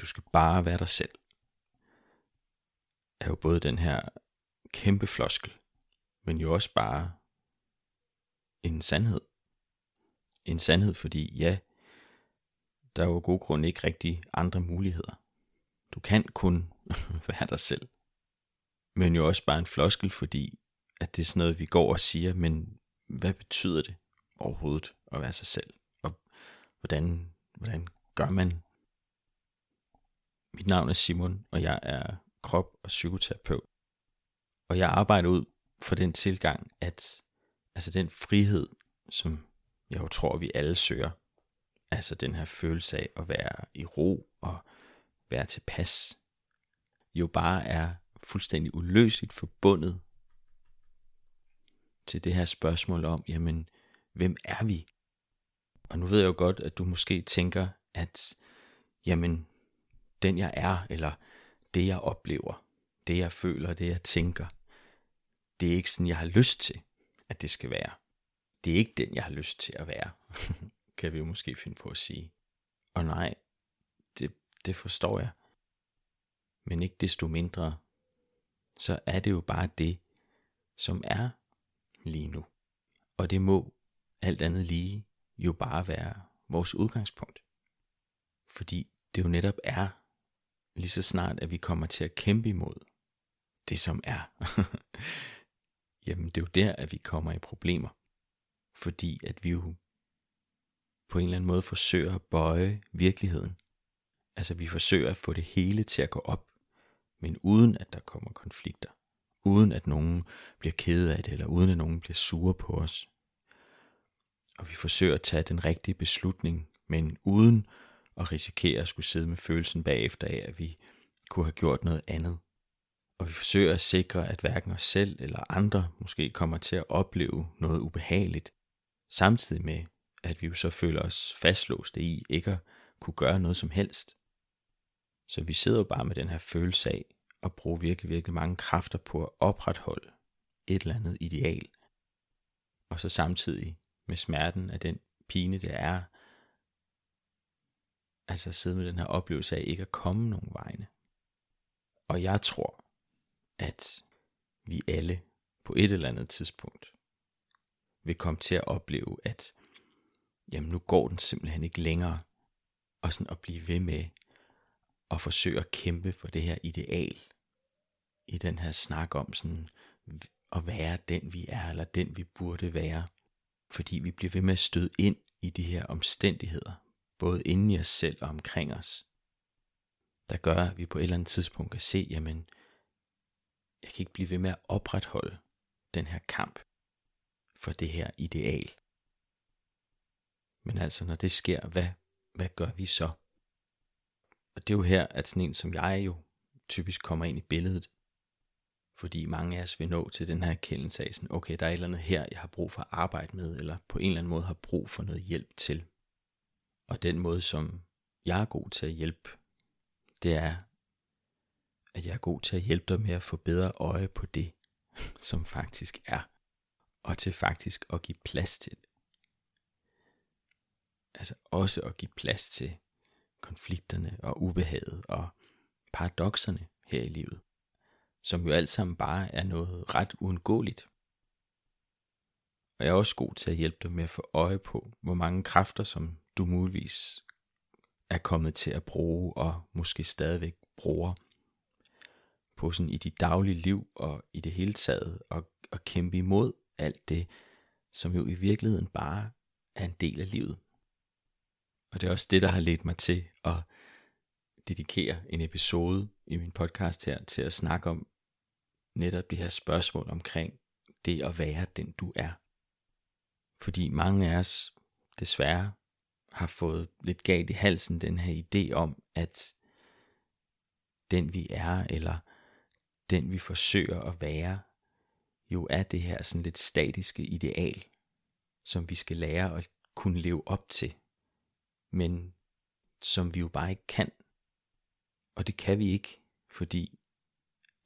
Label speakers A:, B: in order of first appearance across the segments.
A: du skal bare være dig selv, er jo både den her kæmpe floskel, men jo også bare en sandhed. En sandhed, fordi ja, der er jo god grund ikke rigtig andre muligheder. Du kan kun være dig selv. Men jo også bare en floskel, fordi at det er sådan noget, vi går og siger, men hvad betyder det overhovedet at være sig selv? Og hvordan, hvordan gør man? Mit navn er Simon, og jeg er krop- og psykoterapeut. Og jeg arbejder ud for den tilgang, at altså den frihed, som jeg jo tror, vi alle søger, altså den her følelse af at være i ro og være tilpas, jo bare er fuldstændig uløseligt forbundet til det her spørgsmål om, jamen, hvem er vi? Og nu ved jeg jo godt, at du måske tænker, at jamen, den jeg er, eller det jeg oplever, det jeg føler, det jeg tænker, det er ikke sådan, jeg har lyst til, at det skal være. Det er ikke den, jeg har lyst til at være, kan vi jo måske finde på at sige. Og nej, det, det forstår jeg. Men ikke desto mindre, så er det jo bare det, som er lige nu. Og det må alt andet lige jo bare være vores udgangspunkt. Fordi det jo netop er lige så snart, at vi kommer til at kæmpe imod det, som er. Jamen det er jo der, at vi kommer i problemer. Fordi at vi jo på en eller anden måde forsøger at bøje virkeligheden. Altså vi forsøger at få det hele til at gå op, men uden at der kommer konflikter. Uden at nogen bliver ked af det, eller uden at nogen bliver sure på os. Og vi forsøger at tage den rigtige beslutning, men uden og risikere at skulle sidde med følelsen bagefter af, at vi kunne have gjort noget andet. Og vi forsøger at sikre, at hverken os selv eller andre måske kommer til at opleve noget ubehageligt, samtidig med, at vi jo så føler os fastlåste i ikke at kunne gøre noget som helst. Så vi sidder jo bare med den her følelse af at bruge virkelig, virkelig mange kræfter på at opretholde et eller andet ideal. Og så samtidig med smerten af den pine, det er, altså sidde med den her oplevelse af ikke at komme nogen vegne. Og jeg tror, at vi alle på et eller andet tidspunkt vil komme til at opleve, at jamen nu går den simpelthen ikke længere, og sådan at blive ved med at forsøge at kæmpe for det her ideal, i den her snak om sådan at være den vi er, eller den vi burde være, fordi vi bliver ved med at støde ind i de her omstændigheder, både inde i os selv og omkring os, der gør, at vi på et eller andet tidspunkt kan se, jamen, jeg kan ikke blive ved med at opretholde den her kamp for det her ideal. Men altså, når det sker, hvad, hvad gør vi så? Og det er jo her, at sådan en som jeg jo typisk kommer ind i billedet. Fordi mange af os vil nå til den her erkendelse af sådan, okay, der er et eller andet her, jeg har brug for at arbejde med, eller på en eller anden måde har brug for noget hjælp til. Og den måde, som jeg er god til at hjælpe, det er, at jeg er god til at hjælpe dig med at få bedre øje på det, som faktisk er, og til faktisk at give plads til det. Altså også at give plads til konflikterne og ubehaget og paradoxerne her i livet, som jo alt sammen bare er noget ret uundgåeligt. Og jeg er også god til at hjælpe dig med at få øje på, hvor mange kræfter, som du muligvis er kommet til at bruge og måske stadigvæk bruger på sådan i dit daglige liv og i det hele taget og, og kæmpe imod alt det, som jo i virkeligheden bare er en del af livet. Og det er også det, der har ledt mig til at dedikere en episode i min podcast her til at snakke om netop det her spørgsmål omkring det at være den du er. Fordi mange af os desværre har fået lidt galt i halsen den her idé om, at den vi er, eller den vi forsøger at være, jo er det her sådan lidt statiske ideal, som vi skal lære at kunne leve op til, men som vi jo bare ikke kan. Og det kan vi ikke, fordi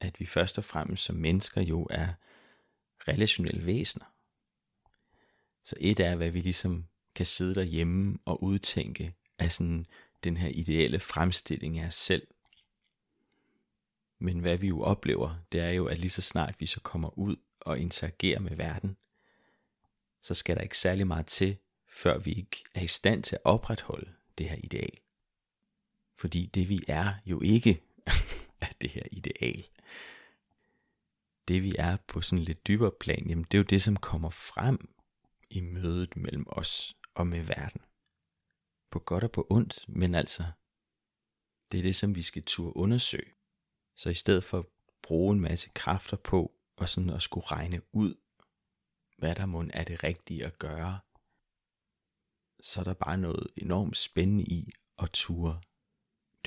A: at vi først og fremmest som mennesker jo er relationelle væsener. Så et er, hvad vi ligesom kan sidde derhjemme og udtænke af sådan den her ideelle fremstilling af os selv. Men hvad vi jo oplever, det er jo, at lige så snart vi så kommer ud og interagerer med verden, så skal der ikke særlig meget til, før vi ikke er i stand til at opretholde det her ideal. Fordi det vi er jo ikke er det her ideal. Det vi er på sådan lidt dybere plan, jamen det er jo det, som kommer frem i mødet mellem os og med verden. På godt og på ondt, men altså, det er det, som vi skal turde undersøge. Så i stedet for at bruge en masse kræfter på, og sådan at skulle regne ud, hvad der må er det rigtige at gøre, så er der bare noget enormt spændende i at ture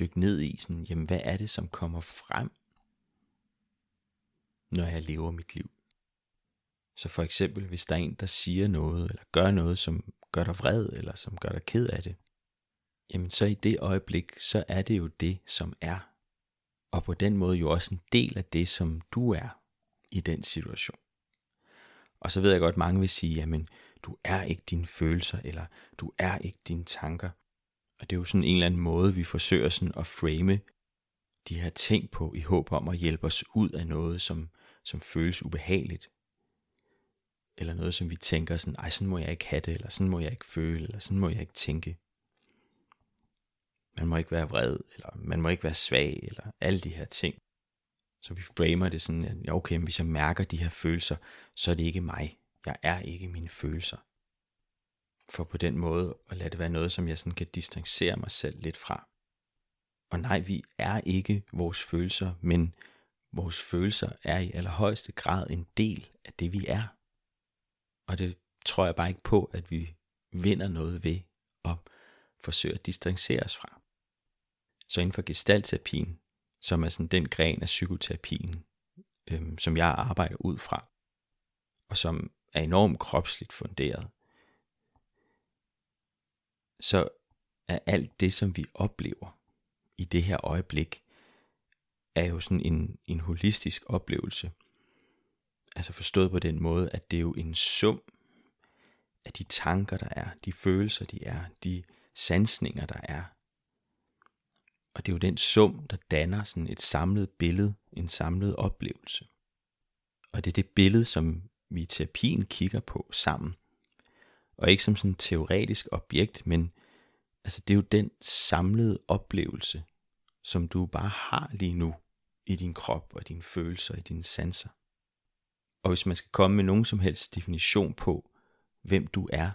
A: dykke ned i, sådan, jamen hvad er det, som kommer frem, når jeg lever mit liv. Så for eksempel, hvis der er en, der siger noget, eller gør noget, som gør dig vred, eller som gør dig ked af det, jamen så i det øjeblik, så er det jo det, som er. Og på den måde jo også en del af det, som du er i den situation. Og så ved jeg godt, at mange vil sige, jamen du er ikke dine følelser, eller du er ikke dine tanker. Og det er jo sådan en eller anden måde, vi forsøger sådan at frame de her ting på, i håb om at hjælpe os ud af noget, som, som føles ubehageligt. Eller noget, som vi tænker sådan, ej, sådan må jeg ikke have det, eller sådan må jeg ikke føle, eller sådan må jeg ikke tænke. Man må ikke være vred, eller man må ikke være svag, eller alle de her ting. Så vi framer det sådan, at okay, hvis jeg mærker de her følelser, så er det ikke mig. Jeg er ikke mine følelser. For på den måde at lade det være noget, som jeg sådan kan distancere mig selv lidt fra. Og nej, vi er ikke vores følelser, men vores følelser er i allerhøjeste grad en del af det, vi er. Og det tror jeg bare ikke på, at vi vinder noget ved at forsøge at distancere os fra. Så inden for gestalterapien, som er sådan den gren af psykoterapien, øhm, som jeg arbejder ud fra, og som er enormt kropsligt funderet, så er alt det, som vi oplever i det her øjeblik, er jo sådan en, en holistisk oplevelse. Altså forstået på den måde, at det er jo en sum af de tanker, der er, de følelser, de er, de sansninger, der er. Og det er jo den sum, der danner sådan et samlet billede, en samlet oplevelse. Og det er det billede, som vi i terapien kigger på sammen. Og ikke som sådan et teoretisk objekt, men altså det er jo den samlede oplevelse, som du bare har lige nu i din krop og dine følelser og dine sanser. Og hvis man skal komme med nogen som helst definition på, hvem du er,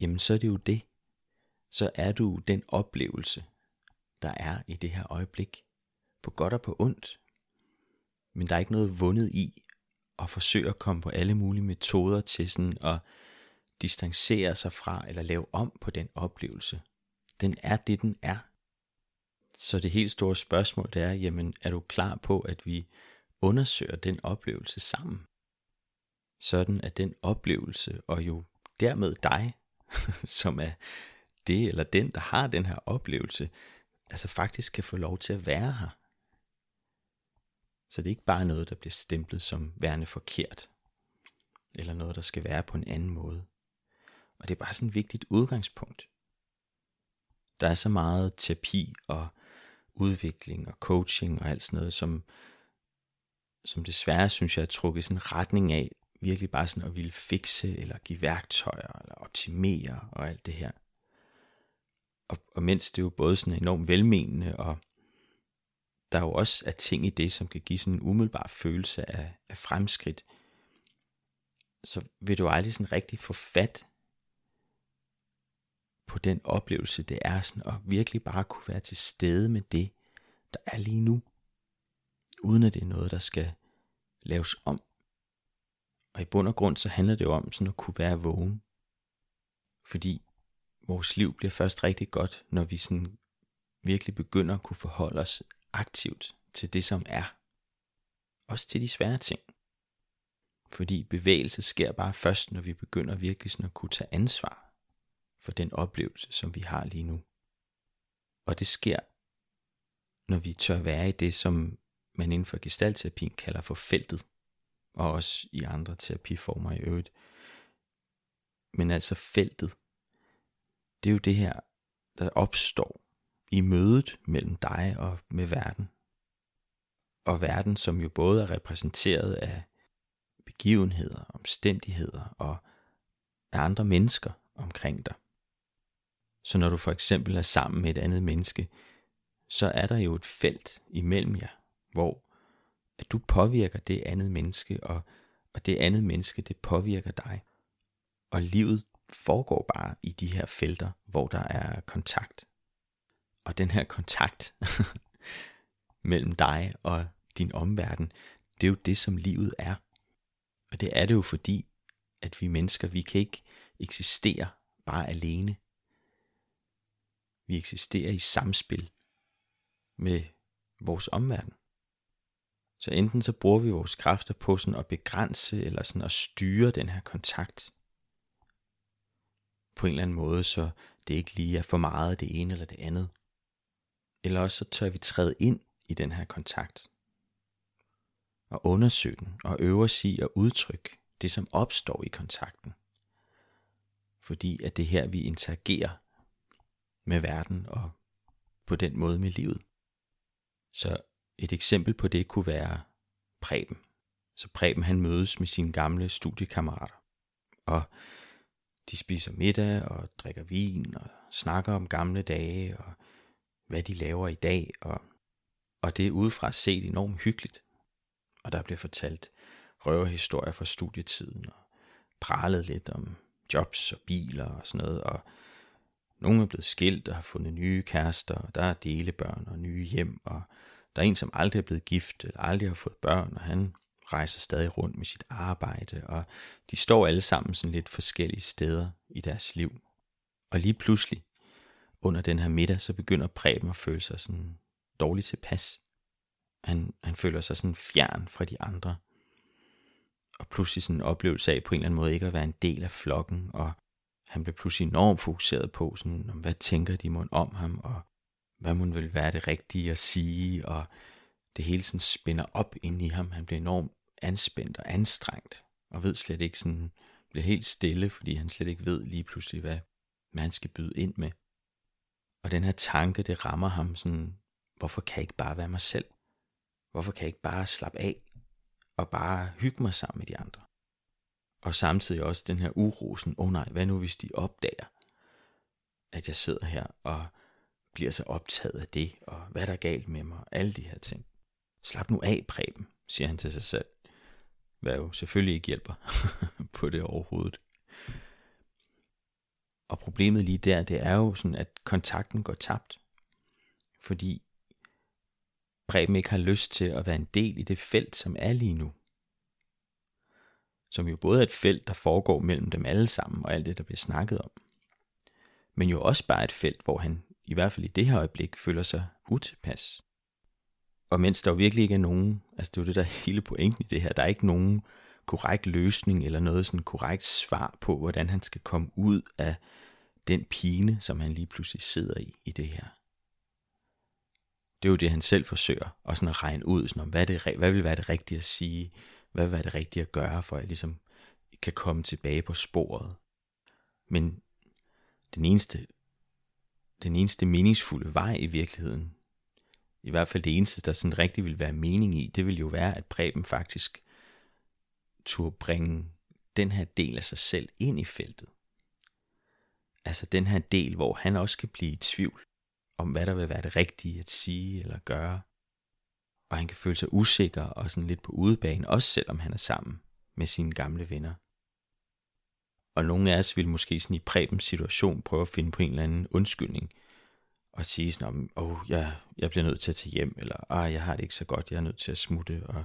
A: jamen så er det jo det. Så er du den oplevelse, der er i det her øjeblik. På godt og på ondt. Men der er ikke noget vundet i at forsøge at komme på alle mulige metoder til sådan at distancere sig fra eller lave om på den oplevelse. Den er det, den er. Så det helt store spørgsmål det er, jamen er du klar på, at vi undersøger den oplevelse sammen? Sådan at den oplevelse, og jo dermed dig, som er det eller den, der har den her oplevelse, altså faktisk kan få lov til at være her. Så det er ikke bare noget, der bliver stemplet som værende forkert, eller noget, der skal være på en anden måde. Og det er bare sådan et vigtigt udgangspunkt. Der er så meget terapi og udvikling og coaching og alt sådan noget, som, som desværre synes jeg er trukket sådan en retning af, virkelig bare sådan at ville fikse, eller give værktøjer, eller optimere og alt det her. Og, og mens det jo både sådan enormt velmenende, og der jo også er ting i det, som kan give sådan en umiddelbar følelse af, af fremskridt, så vil du aldrig sådan rigtig få fat på den oplevelse, det er sådan at virkelig bare kunne være til stede med det, der er lige nu, uden at det er noget, der skal laves om. Og i bund og grund, så handler det jo om sådan at kunne være vågen. Fordi vores liv bliver først rigtig godt, når vi sådan virkelig begynder at kunne forholde os aktivt til det, som er. Også til de svære ting. Fordi bevægelse sker bare først, når vi begynder virkelig sådan at kunne tage ansvar for den oplevelse, som vi har lige nu. Og det sker, når vi tør være i det, som man inden for gestaltterapien kalder for feltet, og også i andre terapiformer i øvrigt. Men altså feltet, det er jo det her, der opstår, i mødet mellem dig og med verden. Og verden, som jo både er repræsenteret af begivenheder, omstændigheder og af andre mennesker omkring dig. Så når du for eksempel er sammen med et andet menneske, så er der jo et felt imellem jer, hvor at du påvirker det andet menneske, og, og det andet menneske, det påvirker dig. Og livet foregår bare i de her felter, hvor der er kontakt. Og den her kontakt mellem dig og din omverden, det er jo det, som livet er. Og det er det jo fordi, at vi mennesker, vi kan ikke eksistere bare alene. Vi eksisterer i samspil med vores omverden. Så enten så bruger vi vores kræfter på sådan at begrænse eller sådan at styre den her kontakt på en eller anden måde, så det ikke lige er for meget det ene eller det andet. Eller også så tør vi træde ind i den her kontakt og undersøge den og øve os i at udtrykke det, som opstår i kontakten. Fordi at det er her, vi interagerer med verden og på den måde med livet. Så et eksempel på det kunne være Preben. Så Preben han mødes med sine gamle studiekammerater. Og de spiser middag og drikker vin og snakker om gamle dage og hvad de laver i dag. Og, og det er udefra set enormt hyggeligt. Og der bliver fortalt røverhistorier fra studietiden og pralet lidt om jobs og biler og sådan noget. Og nogle er blevet skilt og har fundet nye kærester, og der er delebørn og nye hjem, og der er en, som aldrig er blevet gift, eller aldrig har fået børn, og han rejser stadig rundt med sit arbejde, og de står alle sammen sådan lidt forskellige steder i deres liv. Og lige pludselig, under den her middag, så begynder Preben at føle sig sådan dårligt tilpas. Han, han føler sig sådan fjern fra de andre. Og pludselig sådan en oplevelse af på en eller anden måde ikke at være en del af flokken, og han blev pludselig enormt fokuseret på, sådan, hvad tænker de mund om ham, og hvad man vil være det rigtige at sige, og det hele sådan spænder op ind i ham. Han bliver enormt anspændt og anstrengt, og ved slet ikke sådan, bliver helt stille, fordi han slet ikke ved lige pludselig, hvad, man skal byde ind med. Og den her tanke, det rammer ham sådan, hvorfor kan jeg ikke bare være mig selv? Hvorfor kan jeg ikke bare slappe af og bare hygge mig sammen med de andre? Og samtidig også den her uro, sådan, åh oh nej, hvad nu hvis de opdager, at jeg sidder her og bliver så optaget af det, og hvad der er galt med mig, og alle de her ting. Slap nu af, Preben, siger han til sig selv. Hvad jo selvfølgelig ikke hjælper på det overhovedet. Og problemet lige der, det er jo sådan, at kontakten går tabt. Fordi Preben ikke har lyst til at være en del i det felt, som er lige nu. Som jo både er et felt, der foregår mellem dem alle sammen, og alt det, der bliver snakket om. Men jo også bare et felt, hvor han i hvert fald i det her øjeblik, føler sig utilpas. Og mens der jo virkelig ikke er nogen, altså det er jo det, der er hele pointen i det her, der er ikke nogen korrekt løsning eller noget sådan korrekt svar på, hvordan han skal komme ud af den pine, som han lige pludselig sidder i, i det her. Det er jo det, han selv forsøger, og sådan at regne ud, sådan om, hvad, det, hvad vil være det rigtige at sige, hvad vil være det rigtige at gøre, for at jeg ligesom kan komme tilbage på sporet. Men den eneste den eneste meningsfulde vej i virkeligheden, i hvert fald det eneste, der sådan rigtig vil være mening i, det vil jo være, at Preben faktisk turde bringe den her del af sig selv ind i feltet. Altså den her del, hvor han også kan blive i tvivl om, hvad der vil være det rigtige at sige eller gøre. Og han kan føle sig usikker og sådan lidt på udebane, også selvom han er sammen med sine gamle venner. Og nogle af os vil måske sådan i Prebens situation prøve at finde på en eller anden undskyldning. Og sige sådan om, oh, jeg, jeg bliver nødt til at tage hjem, eller ah, jeg har det ikke så godt, jeg er nødt til at smutte. Og,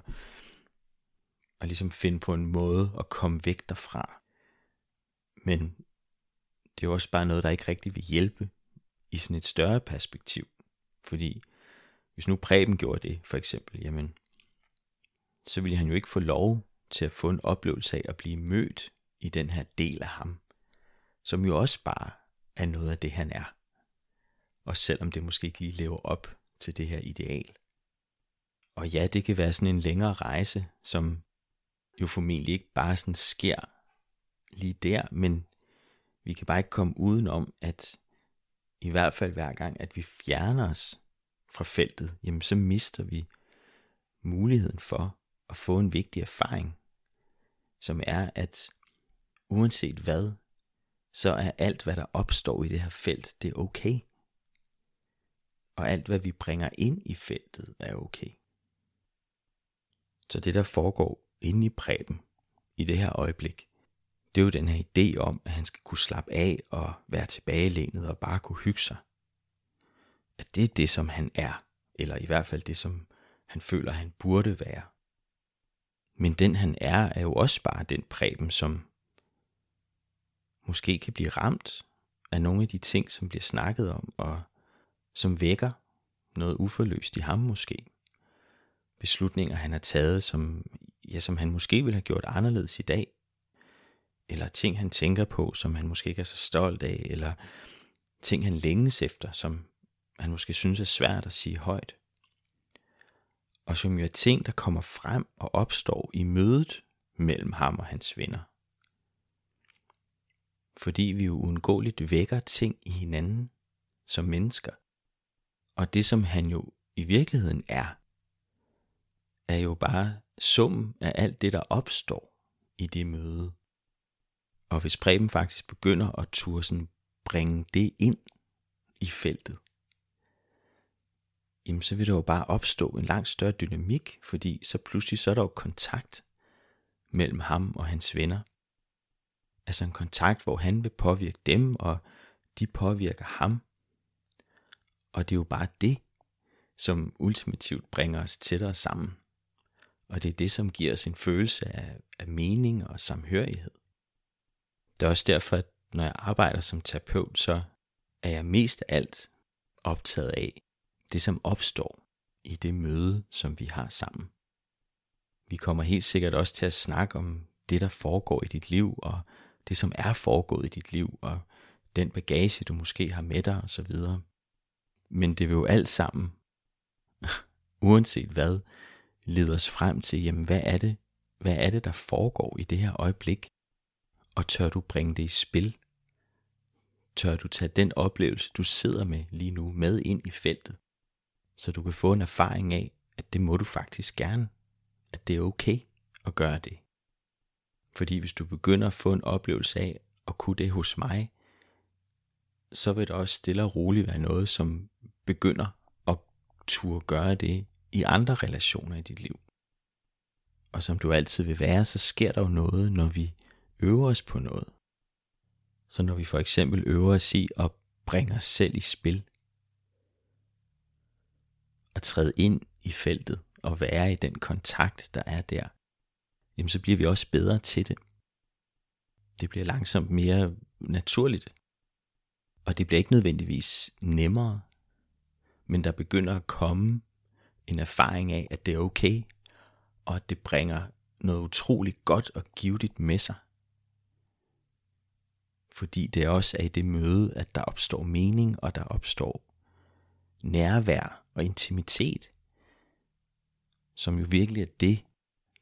A: og ligesom finde på en måde at komme væk derfra. Men det er jo også bare noget, der ikke rigtig vil hjælpe i sådan et større perspektiv. Fordi hvis nu Preben gjorde det, for eksempel, jamen, så ville han jo ikke få lov til at få en oplevelse af at blive mødt i den her del af ham, som jo også bare er noget af det, han er. Og selvom det måske ikke lige lever op til det her ideal. Og ja, det kan være sådan en længere rejse, som jo formentlig ikke bare sådan sker lige der, men vi kan bare ikke komme udenom, at i hvert fald hver gang, at vi fjerner os fra feltet, jamen så mister vi muligheden for at få en vigtig erfaring, som er, at uanset hvad, så er alt, hvad der opstår i det her felt, det er okay. Og alt, hvad vi bringer ind i feltet, er okay. Så det, der foregår inde i præben i det her øjeblik, det er jo den her idé om, at han skal kunne slappe af og være tilbagelænet og bare kunne hygge sig. At det er det, som han er, eller i hvert fald det, som han føler, han burde være. Men den han er, er jo også bare den præben, som måske kan blive ramt af nogle af de ting, som bliver snakket om, og som vækker noget uforløst i ham måske. Beslutninger, han har taget, som, ja, som han måske ville have gjort anderledes i dag. Eller ting, han tænker på, som han måske ikke er så stolt af. Eller ting, han længes efter, som han måske synes er svært at sige højt. Og som jo er ting, der kommer frem og opstår i mødet mellem ham og hans venner fordi vi jo uundgåeligt vækker ting i hinanden som mennesker. Og det som han jo i virkeligheden er, er jo bare summen af alt det, der opstår i det møde. Og hvis Preben faktisk begynder at tursen bringe det ind i feltet, jamen så vil der jo bare opstå en langt større dynamik, fordi så pludselig så er der jo kontakt mellem ham og hans venner – Altså en kontakt, hvor han vil påvirke dem, og de påvirker ham. Og det er jo bare det, som ultimativt bringer os tættere sammen. Og det er det, som giver os en følelse af, af mening og samhørighed. Det er også derfor, at når jeg arbejder som terapeut, så er jeg mest af alt optaget af det, som opstår i det møde, som vi har sammen. Vi kommer helt sikkert også til at snakke om det, der foregår i dit liv, og det som er foregået i dit liv, og den bagage, du måske har med dig osv. Men det vil jo alt sammen, uanset hvad, lede os frem til, jamen hvad er det, hvad er det, der foregår i det her øjeblik? Og tør du bringe det i spil? Tør du tage den oplevelse, du sidder med lige nu, med ind i feltet? Så du kan få en erfaring af, at det må du faktisk gerne. At det er okay at gøre det. Fordi hvis du begynder at få en oplevelse af at kunne det hos mig, så vil det også stille og roligt være noget, som begynder at turde gøre det i andre relationer i dit liv. Og som du altid vil være, så sker der jo noget, når vi øver os på noget. Så når vi for eksempel øver os i at bringe os selv i spil, og træde ind i feltet og være i den kontakt, der er der, jamen så bliver vi også bedre til det. Det bliver langsomt mere naturligt. Og det bliver ikke nødvendigvis nemmere, men der begynder at komme en erfaring af, at det er okay, og at det bringer noget utroligt godt og givetigt med sig. Fordi det også er i det møde, at der opstår mening, og der opstår nærvær og intimitet, som jo virkelig er det,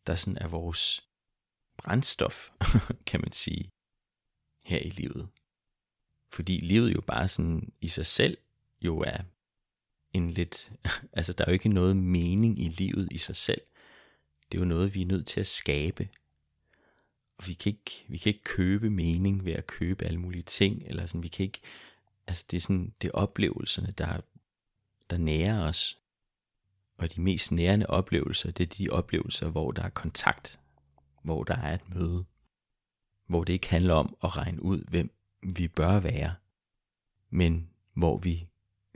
A: der sådan er vores brændstof, kan man sige, her i livet. Fordi livet jo bare sådan i sig selv jo er en lidt, altså der er jo ikke noget mening i livet i sig selv. Det er jo noget, vi er nødt til at skabe. Og vi kan ikke, vi kan ikke købe mening ved at købe alle mulige ting, eller sådan, vi kan ikke, altså det er sådan, det er oplevelserne, der, der nærer os. Og de mest nærende oplevelser, det er de oplevelser, hvor der er kontakt, hvor der er et møde, hvor det ikke handler om at regne ud, hvem vi bør være, men hvor vi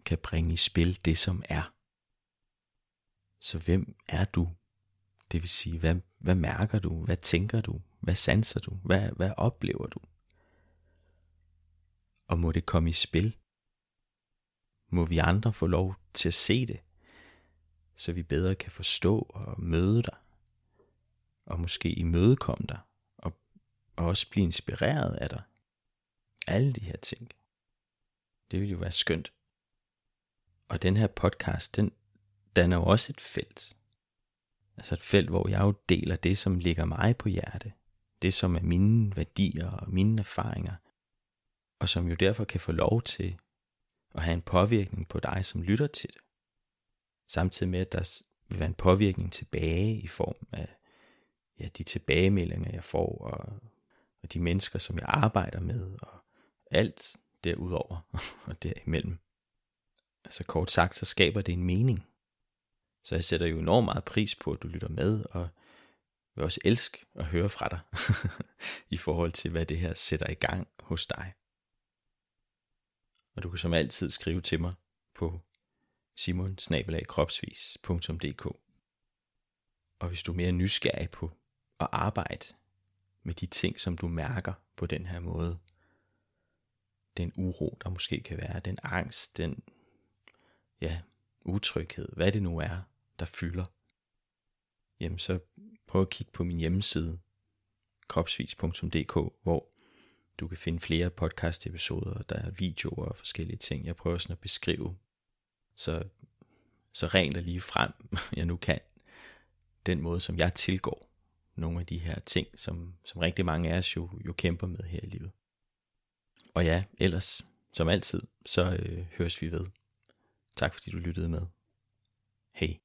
A: kan bringe i spil det, som er. Så hvem er du? Det vil sige, hvad, hvad mærker du? Hvad tænker du? Hvad sanser du? Hvad, hvad oplever du? Og må det komme i spil? Må vi andre få lov til at se det? Så vi bedre kan forstå og møde dig, og måske imødekomme dig, og, og også blive inspireret af dig. Alle de her ting. Det vil jo være skønt. Og den her podcast, den danner jo også et felt. Altså et felt, hvor jeg jo deler det, som ligger mig på hjerte. Det, som er mine værdier og mine erfaringer. Og som jo derfor kan få lov til at have en påvirkning på dig, som lytter til det. Samtidig med, at der vil være en påvirkning tilbage i form af ja, de tilbagemeldinger, jeg får, og, og de mennesker, som jeg arbejder med, og alt derudover og derimellem. Altså kort sagt, så skaber det en mening. Så jeg sætter jo enormt meget pris på, at du lytter med, og vil også elske at høre fra dig, i forhold til, hvad det her sætter i gang hos dig. Og du kan som altid skrive til mig på simonsnabelagkropsvis.dk Og hvis du er mere nysgerrig på at arbejde med de ting, som du mærker på den her måde, den uro, der måske kan være, den angst, den ja, utryghed, hvad det nu er, der fylder, jamen så prøv at kigge på min hjemmeside, kropsvis.dk, hvor du kan finde flere podcast episoder, der er videoer og forskellige ting. Jeg prøver sådan at beskrive, så, så rent og lige frem, jeg nu kan, den måde, som jeg tilgår nogle af de her ting, som, som rigtig mange af os jo, jo kæmper med her i livet. Og ja, ellers, som altid, så øh, høres vi ved. Tak fordi du lyttede med. Hej.